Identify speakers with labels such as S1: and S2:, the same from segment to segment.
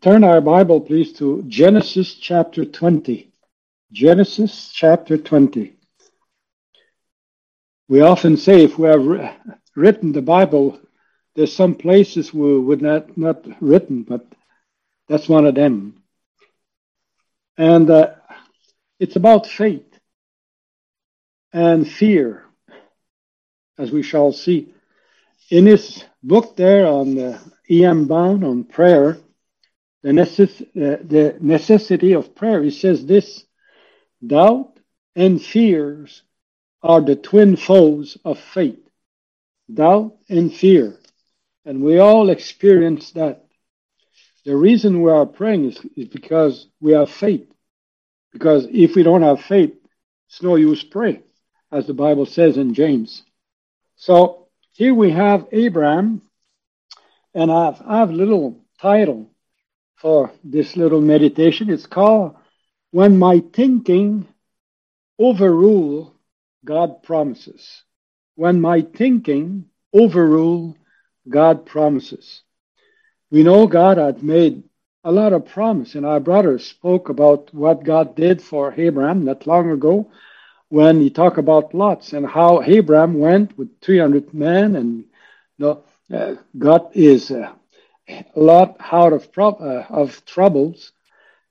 S1: turn our Bible, please, to Genesis chapter 20. Genesis chapter 20. We often say if we have written the Bible, there's some places we would not not written, but that's one of them. And uh, it's about faith and fear, as we shall see. In his book there on the E.M. Bounds on prayer, the, necess- uh, the necessity of prayer, he says this doubt and fears are the twin foes of faith. Doubt and fear. And we all experience that. The reason we are praying is, is because we have faith. Because if we don't have faith, it's no use praying, as the Bible says in James. So here we have Abraham, and I have, I have a little title for this little meditation. It's called When My Thinking Overrule God Promises. When my thinking overrule God promises. We know God had made a lot of promise, and our brother spoke about what God did for Abraham not long ago when he talked about Lot's and how Abraham went with 300 men and you know, uh, got his uh, Lot out of, uh, of troubles.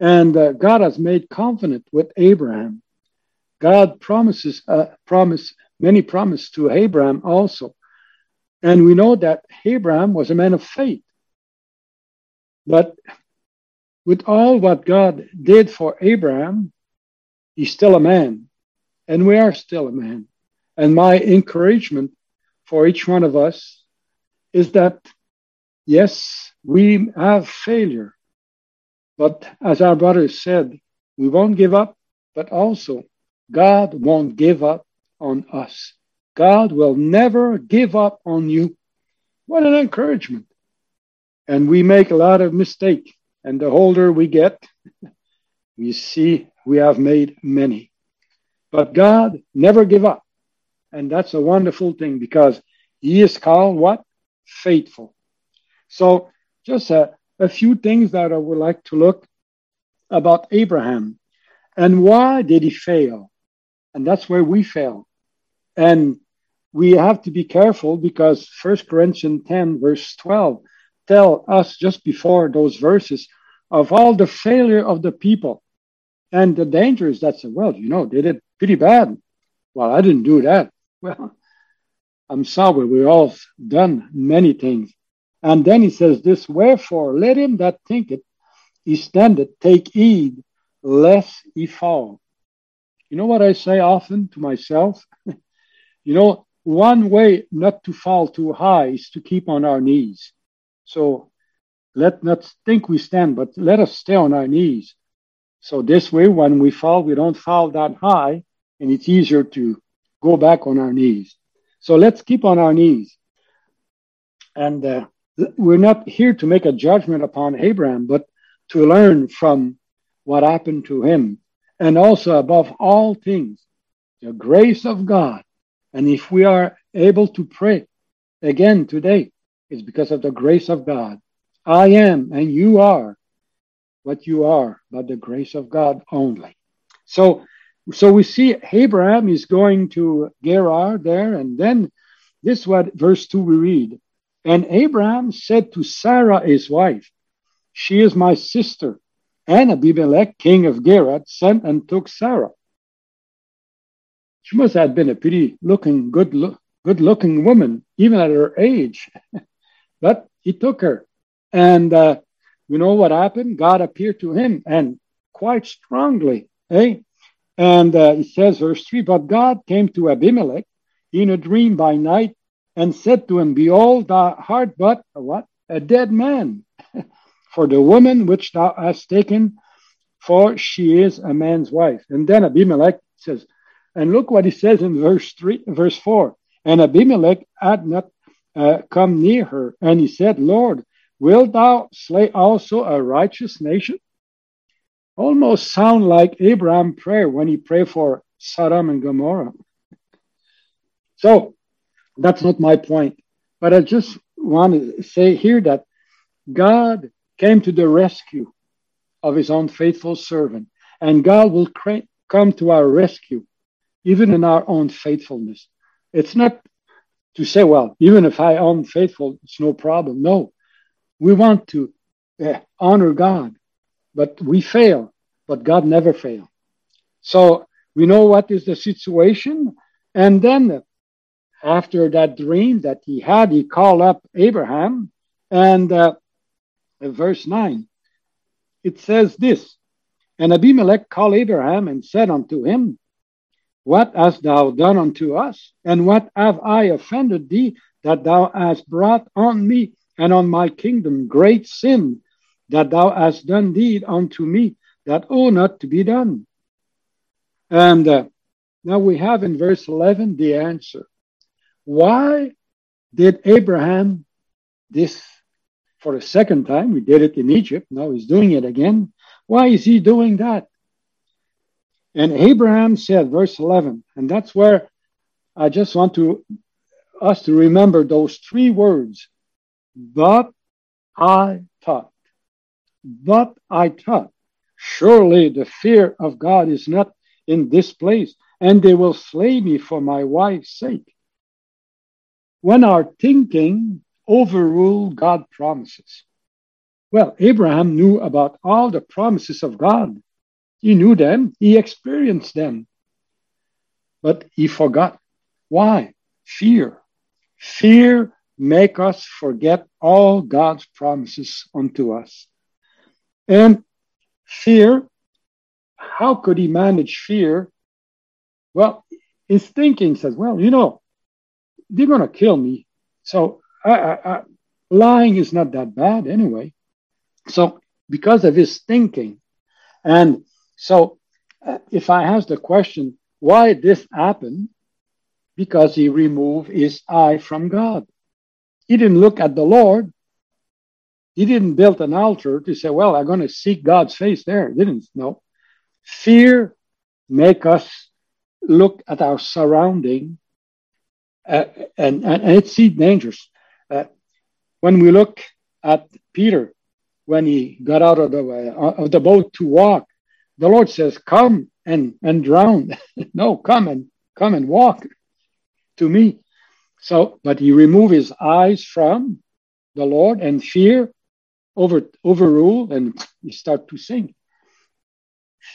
S1: And uh, God has made covenant with Abraham. God promises uh, promise many promise to Abraham also. And we know that Abraham was a man of faith. But with all what God did for Abraham, he's still a man. And we are still a man. And my encouragement for each one of us is that, yes, we have failure. But as our brother said, we won't give up, but also God won't give up on us. God will never give up on you. What an encouragement. And we make a lot of mistakes. And the older we get, we see we have made many. But God never give up. And that's a wonderful thing because he is called what? Faithful. So just a, a few things that I would like to look about Abraham. And why did he fail? And that's where we fail. And we have to be careful because 1 Corinthians 10, verse 12, tell us just before those verses of all the failure of the people and the dangers that said, well, you know, they did pretty bad. Well, I didn't do that. Well, I'm sorry, we all done many things. And then he says this, wherefore let him that thinketh he standeth take heed lest he fall. You know what I say often to myself? you know, one way not to fall too high is to keep on our knees. So let not think we stand, but let us stay on our knees. So this way, when we fall, we don't fall that high, and it's easier to go back on our knees. So let's keep on our knees. And uh, we're not here to make a judgment upon Abraham, but to learn from what happened to him. And also, above all things, the grace of God. And if we are able to pray again today, it's because of the grace of God. I am and you are what you are by the grace of God only. So, so we see Abraham is going to Gerar there, and then this is what verse 2 we read. And Abraham said to Sarah, his wife, She is my sister. And Abimelech, king of Gerar, sent and took Sarah. She must have been a pretty looking, good, good looking woman, even at her age. but he took her. And uh, you know what happened? God appeared to him and quite strongly. Eh? And uh, says, verse 3 But God came to Abimelech in a dream by night and said to him, Behold, thou art but a what? A dead man. for the woman which thou hast taken, for she is a man's wife. And then Abimelech says, and look what he says in verse three, verse four. And Abimelech had not uh, come near her, and he said, Lord, wilt thou slay also a righteous nation? Almost sound like Abraham prayer when he prayed for Sodom and Gomorrah. So that's not my point, but I just want to say here that God came to the rescue of his own faithful servant. And God will come to our rescue, even in our own faithfulness. It's not to say, well, even if I am faithful, it's no problem. No, we want to uh, honor God, but we fail, but God never fails. So we know what is the situation. And then after that dream that he had, he called up Abraham. And uh, verse 9, it says this And Abimelech called Abraham and said unto him, What hast thou done unto us? And what have I offended thee that thou hast brought on me and on my kingdom great sin that thou hast done deed unto me that ought not to be done? And uh, now we have in verse 11 the answer. Why did Abraham this for a second time? He did it in Egypt. Now he's doing it again. Why is he doing that? And Abraham said, verse 11, and that's where I just want to us to remember those three words. But I thought. But I thought. Surely the fear of God is not in this place, and they will slay me for my wife's sake. When our thinking overrule God promises. Well, Abraham knew about all the promises of God. He knew them, he experienced them. But he forgot. Why? Fear. Fear make us forget all God's promises unto us. And fear how could he manage fear? Well, his thinking says, well, you know, they're going to kill me. So I, I, I, lying is not that bad anyway. So because of his thinking. And so uh, if I ask the question, why this happened? Because he removed his eye from God. He didn't look at the Lord. He didn't build an altar to say, well, I'm going to seek God's face there. He didn't. No. Fear make us look at our surrounding uh, and, and, it's dangerous. Uh, when we look at Peter, when he got out of the, uh, of the boat to walk, the Lord says, come and, and drown. no, come and come and walk to me. So, but he removed his eyes from the Lord and fear over overrule and he start to sink.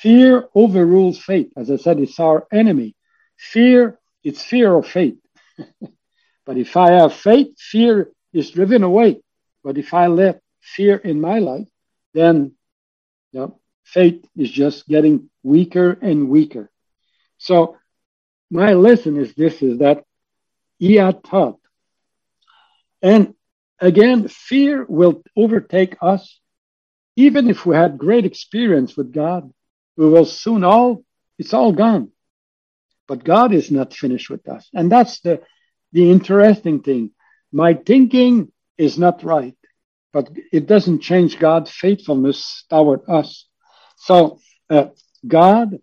S1: Fear overrules faith. As I said, it's our enemy. Fear, it's fear of faith. but if I have faith, fear is driven away. But if I let fear in my life, then you know, faith is just getting weaker and weaker. So my lesson is this is that thought. And again, fear will overtake us, even if we had great experience with God we will soon all, it's all gone. But God is not finished with us. And that's the, the interesting thing. My thinking is not right, but it doesn't change God's faithfulness toward us. So uh, God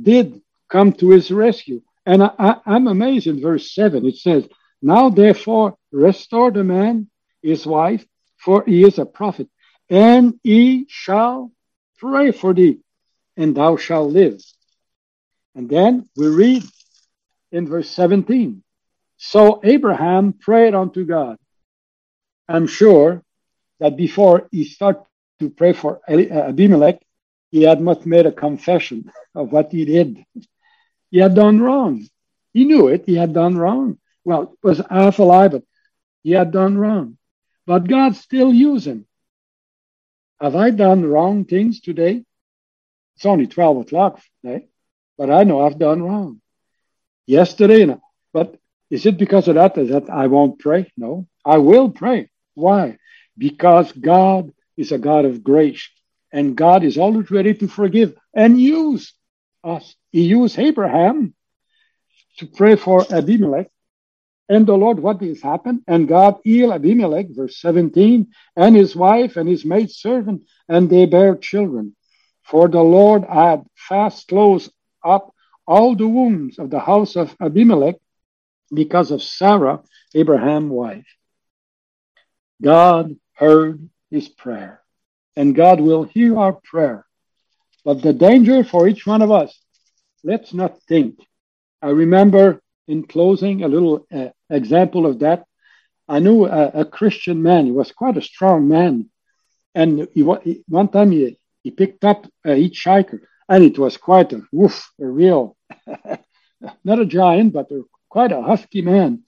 S1: did come to his rescue. And I, am amazed in verse 7. It says, Now therefore restore the man, his wife, for he is a prophet, and he shall pray for thee and thou shalt live. And then we read in verse 17 So Abraham prayed unto God. I'm sure that before he started to pray for uh, Abimelech, he had not made a confession of what he did. He had done wrong. He knew it. He had done wrong. Well, it was half a lie, but he had done wrong. But God still used him. Have I done wrong things today? It's only 12 o'clock today, but I know I've done wrong. Yesterday, but is it because of that that I won't pray? No, I will pray. Why? Because God is a God of grace and God is always ready to forgive and use us. He used Abraham to pray for Abimelech. And the Lord, what has happened? And God healed Abimelech, verse 17, and his wife and his maid servant, and they bare children. For the Lord had fast closed up all the wombs of the house of Abimelech because of Sarah, Abraham's wife. God heard his prayer. And God will hear our prayer. But the danger for each one of us, let's not think. I remember in closing a little uh, example of that. I knew a, a, Christian man. He was quite a strong man. And he, one time he, he picked up a hitchhiker, and it was quite a woof, a real, not a giant, but a, quite a husky man.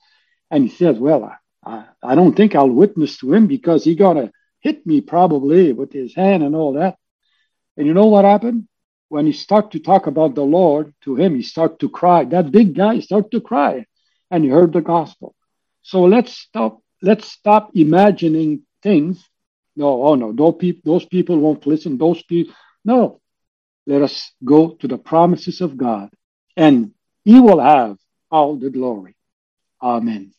S1: And he says, Well, I, I don't think I'll witness to him because he to hit me probably with his hand and all that. And you know what happened? When he started to talk about the Lord to him, he started to cry. That big guy started to cry and he heard the gospel. So let's stop, let's stop imagining things. No, oh no, those people won't listen. Those people, no. Let us go to the promises of God and he will have all the glory. Amen.